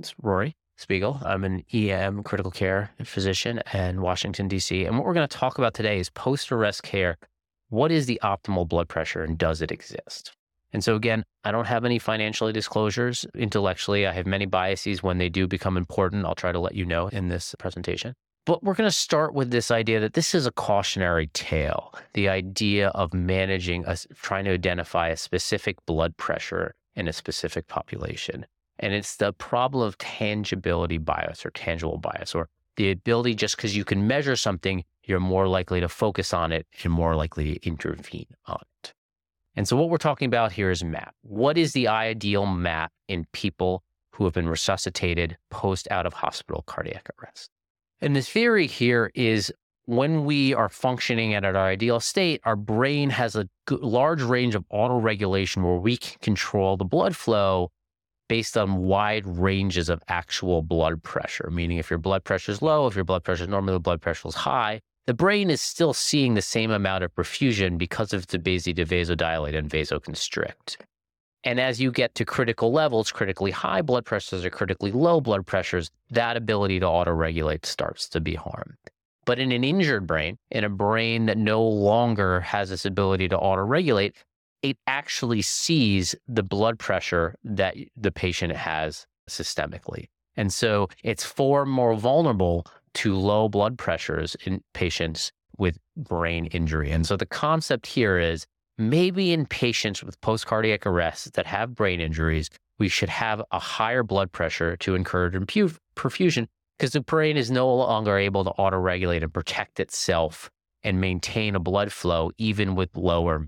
It's Rory Spiegel. I'm an EM critical care physician in Washington, D.C. And what we're going to talk about today is post arrest care. What is the optimal blood pressure and does it exist? And so, again, I don't have any financial disclosures. Intellectually, I have many biases when they do become important. I'll try to let you know in this presentation. But we're going to start with this idea that this is a cautionary tale the idea of managing, a, trying to identify a specific blood pressure in a specific population. And it's the problem of tangibility bias or tangible bias, or the ability just because you can measure something, you're more likely to focus on it and more likely to intervene on it. And so, what we're talking about here is MAP. What is the ideal MAP in people who have been resuscitated post out of hospital cardiac arrest? And the theory here is when we are functioning at our ideal state, our brain has a large range of autoregulation where we can control the blood flow based on wide ranges of actual blood pressure. Meaning, if your blood pressure is low, if your blood pressure is normally the blood pressure is high, the brain is still seeing the same amount of perfusion because of its ability to vasodilate and vasoconstrict. And as you get to critical levels, critically high blood pressures or critically low blood pressures, that ability to autoregulate starts to be harmed. But in an injured brain, in a brain that no longer has this ability to autoregulate, it actually sees the blood pressure that the patient has systemically. And so it's far more vulnerable to low blood pressures in patients with brain injury. And so the concept here is maybe in patients with post cardiac arrest that have brain injuries, we should have a higher blood pressure to encourage perfusion because the brain is no longer able to auto-regulate and protect itself and maintain a blood flow even with lower.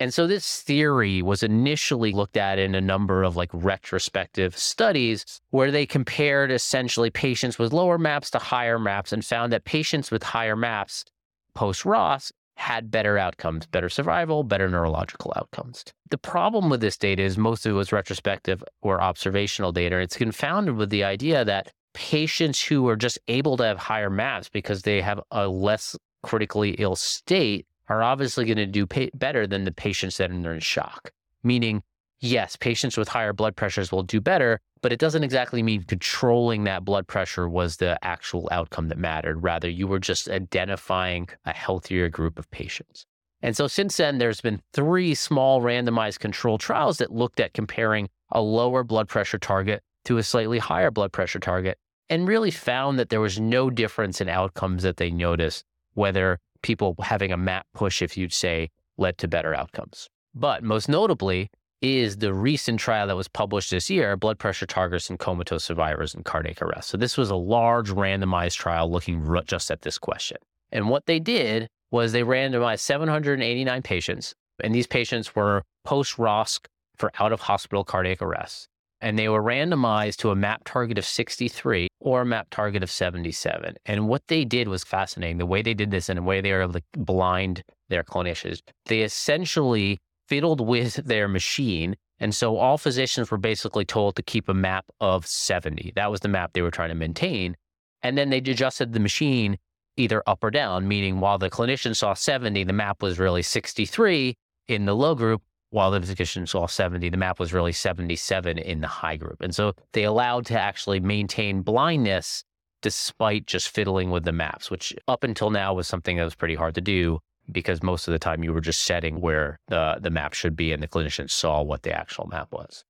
And so this theory was initially looked at in a number of like retrospective studies where they compared essentially patients with lower MAPs to higher MAPs and found that patients with higher MAPs post ROSC had better outcomes, better survival, better neurological outcomes. The problem with this data is most of it was retrospective or observational data. It's confounded with the idea that patients who are just able to have higher MAPs because they have a less critically ill state are obviously going to do better than the patients that are in shock. Meaning, yes, patients with higher blood pressures will do better, but it doesn't exactly mean controlling that blood pressure was the actual outcome that mattered. Rather, you were just identifying a healthier group of patients. And so since then, there's been three small randomized control trials that looked at comparing a lower blood pressure target to a slightly higher blood pressure target and really found that there was no difference in outcomes that they noticed, whether people having a MAP push, if you'd say, led to better outcomes. But most notably, is the recent trial that was published this year, blood pressure targets in comatose survivors and cardiac arrest. So this was a large randomized trial looking just at this question. And what they did was they randomized 789 patients, and these patients were post ROSC for out of hospital cardiac arrest. And they were randomized to a MAP target of 63 or a MAP target of 77. And what they did was fascinating. The way they did this and the way they were able to blind their clinicians, they essentially fiddled with their machine. And so all physicians were basically told to keep a map of 70. That was the map they were trying to maintain. And then they adjusted the machine either up or down, meaning while the clinician saw 70, the map was really 63 in the low group, while the physician saw 70, the map was really 77 in the high group. And so they allowed to actually maintain blindness despite just fiddling with the maps, which up until now was something that was pretty hard to do because most of the time you were just setting where the, the map should be and the clinician saw what the actual map was.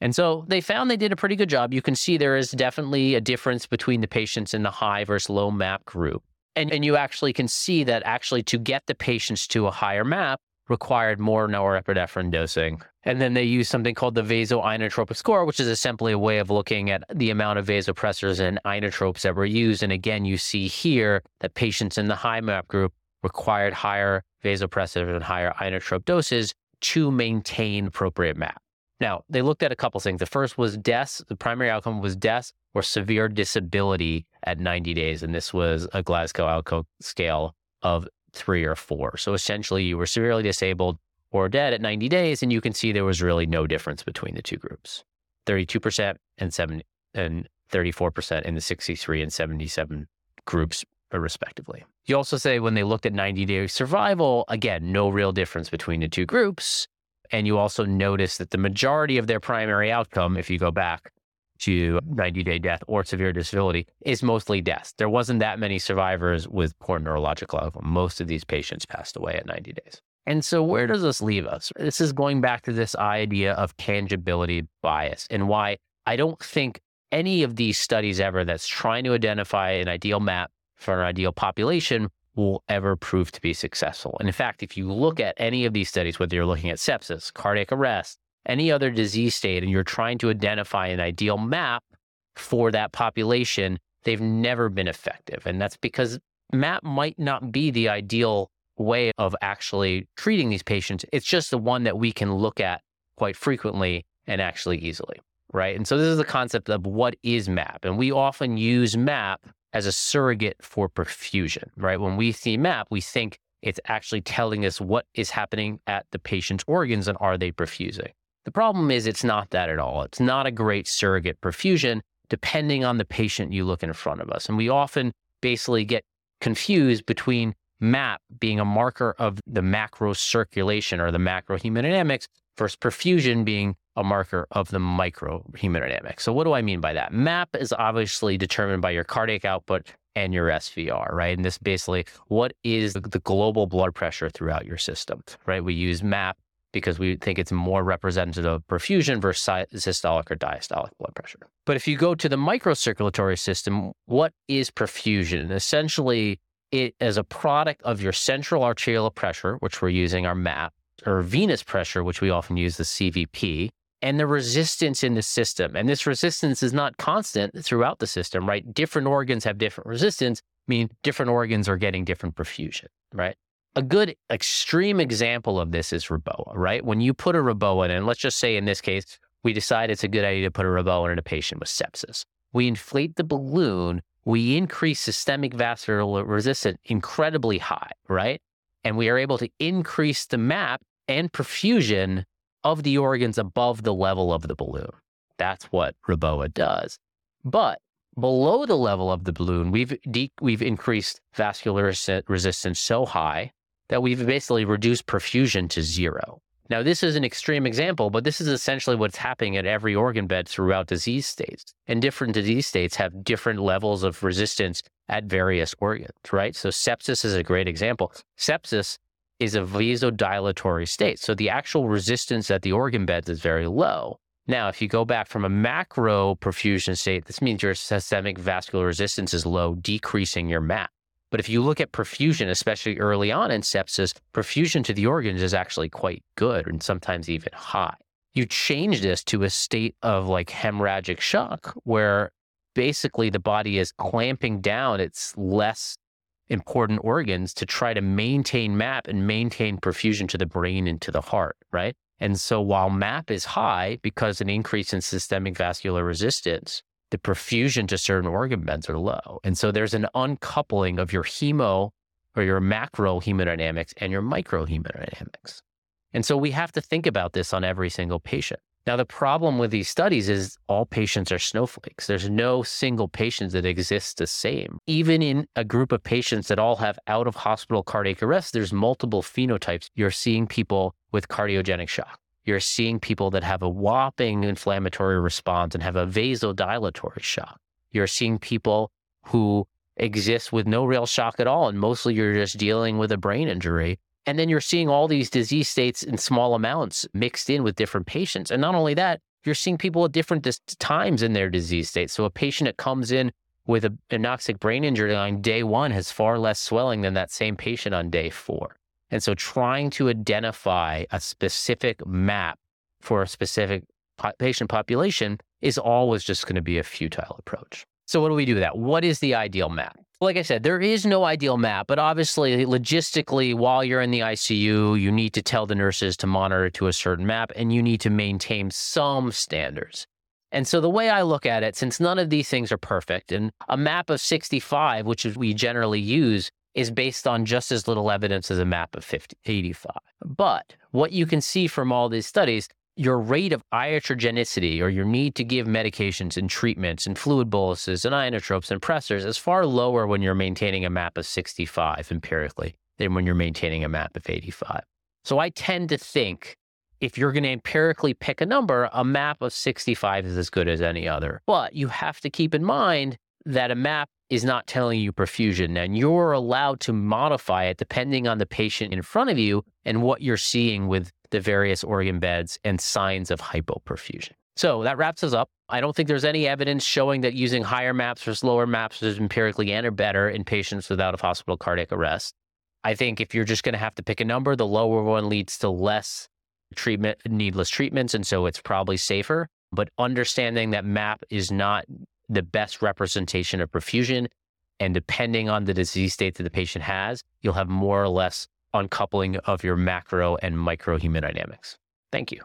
And so they found they did a pretty good job. You can see there is definitely a difference between the patients in the high versus low map group. And, and you actually can see that actually to get the patients to a higher map required more norepinephrine dosing. And then they used something called the vasoinotropic score, which is simply a way of looking at the amount of vasopressors and inotropes that were used. And again, you see here that patients in the high map group required higher vasopressors and higher inotrope doses to maintain appropriate MAP. Now, they looked at a couple things. The first was deaths. The primary outcome was deaths or severe disability at 90 days. And this was a Glasgow outcome scale of three or four. So essentially, you were severely disabled or dead at 90 days. And you can see there was really no difference between the two groups 32% and, 70, and 34% in the 63 and 77 groups uh, respectively. You also say when they looked at 90 day survival, again, no real difference between the two groups. And you also notice that the majority of their primary outcome, if you go back, to 90 day death or severe disability is mostly deaths. There wasn't that many survivors with poor neurological outcome. Most of these patients passed away at 90 days. And so, where does this leave us? This is going back to this idea of tangibility bias and why I don't think any of these studies ever that's trying to identify an ideal map for an ideal population will ever prove to be successful. And in fact, if you look at any of these studies, whether you're looking at sepsis, cardiac arrest, any other disease state, and you're trying to identify an ideal map for that population, they've never been effective. And that's because MAP might not be the ideal way of actually treating these patients. It's just the one that we can look at quite frequently and actually easily. Right. And so this is the concept of what is MAP. And we often use MAP as a surrogate for perfusion, right? When we see MAP, we think it's actually telling us what is happening at the patient's organs and are they perfusing. The problem is it's not that at all. It's not a great surrogate perfusion depending on the patient you look in front of us. And we often basically get confused between MAP being a marker of the macro circulation or the macro hemodynamics versus perfusion being a marker of the micro hemodynamics. So, what do I mean by that? MAP is obviously determined by your cardiac output and your SVR, right? And this basically what is the global blood pressure throughout your system, right? We use MAP because we think it's more representative of perfusion versus systolic or diastolic blood pressure. But if you go to the microcirculatory system, what is perfusion? Essentially, it is a product of your central arterial pressure, which we're using our MAP, or venous pressure, which we often use the CVP, and the resistance in the system. And this resistance is not constant throughout the system, right? Different organs have different resistance, mean different organs are getting different perfusion, right? A good extreme example of this is Reboa, right? When you put a Reboa in, let's just say in this case, we decide it's a good idea to put a Reboa in a patient with sepsis. We inflate the balloon, we increase systemic vascular resistance incredibly high, right? And we are able to increase the map and perfusion of the organs above the level of the balloon. That's what Reboa does. But below the level of the balloon, we've de- we've increased vascular resistance so high that we've basically reduced perfusion to zero. Now, this is an extreme example, but this is essentially what's happening at every organ bed throughout disease states. And different disease states have different levels of resistance at various organs, right? So sepsis is a great example. Sepsis is a vasodilatory state. So the actual resistance at the organ beds is very low. Now, if you go back from a macro perfusion state, this means your systemic vascular resistance is low, decreasing your MAP. But if you look at perfusion, especially early on in sepsis, perfusion to the organs is actually quite good and sometimes even high. You change this to a state of like hemorrhagic shock where basically the body is clamping down its less important organs to try to maintain MAP and maintain perfusion to the brain and to the heart, right? And so while MAP is high because an increase in systemic vascular resistance, the perfusion to certain organ beds are low. And so there's an uncoupling of your hemo or your macro hemodynamics and your micro hemodynamics. And so we have to think about this on every single patient. Now, the problem with these studies is all patients are snowflakes. There's no single patient that exists the same. Even in a group of patients that all have out of hospital cardiac arrest, there's multiple phenotypes. You're seeing people with cardiogenic shock. You're seeing people that have a whopping inflammatory response and have a vasodilatory shock. You're seeing people who exist with no real shock at all. And mostly you're just dealing with a brain injury and then you're seeing all these disease states in small amounts mixed in with different patients. And not only that, you're seeing people at different dis- times in their disease state. So a patient that comes in with a anoxic brain injury on day one has far less swelling than that same patient on day four. And so trying to identify a specific map for a specific po- patient population is always just going to be a futile approach. So what do we do with that? What is the ideal map? like I said, there is no ideal map, but obviously, logistically, while you're in the ICU, you need to tell the nurses to monitor to a certain map and you need to maintain some standards. And so, the way I look at it, since none of these things are perfect, and a map of 65, which we generally use, is based on just as little evidence as a map of 50, 85. But what you can see from all these studies your rate of iatrogenicity or your need to give medications and treatments and fluid boluses and inotropes and pressors is far lower when you're maintaining a map of 65 empirically than when you're maintaining a map of 85. So I tend to think if you're going to empirically pick a number, a map of 65 is as good as any other. But you have to keep in mind that a map is not telling you perfusion and you're allowed to modify it depending on the patient in front of you and what you're seeing with the various organ beds and signs of hypoperfusion. So that wraps us up. I don't think there's any evidence showing that using higher maps versus lower maps is empirically and or better in patients without a hospital cardiac arrest. I think if you're just going to have to pick a number, the lower one leads to less treatment, needless treatments. And so it's probably safer. But understanding that MAP is not the best representation of perfusion. And depending on the disease state that the patient has, you'll have more or less uncoupling of your macro and micro hemodynamics. Thank you.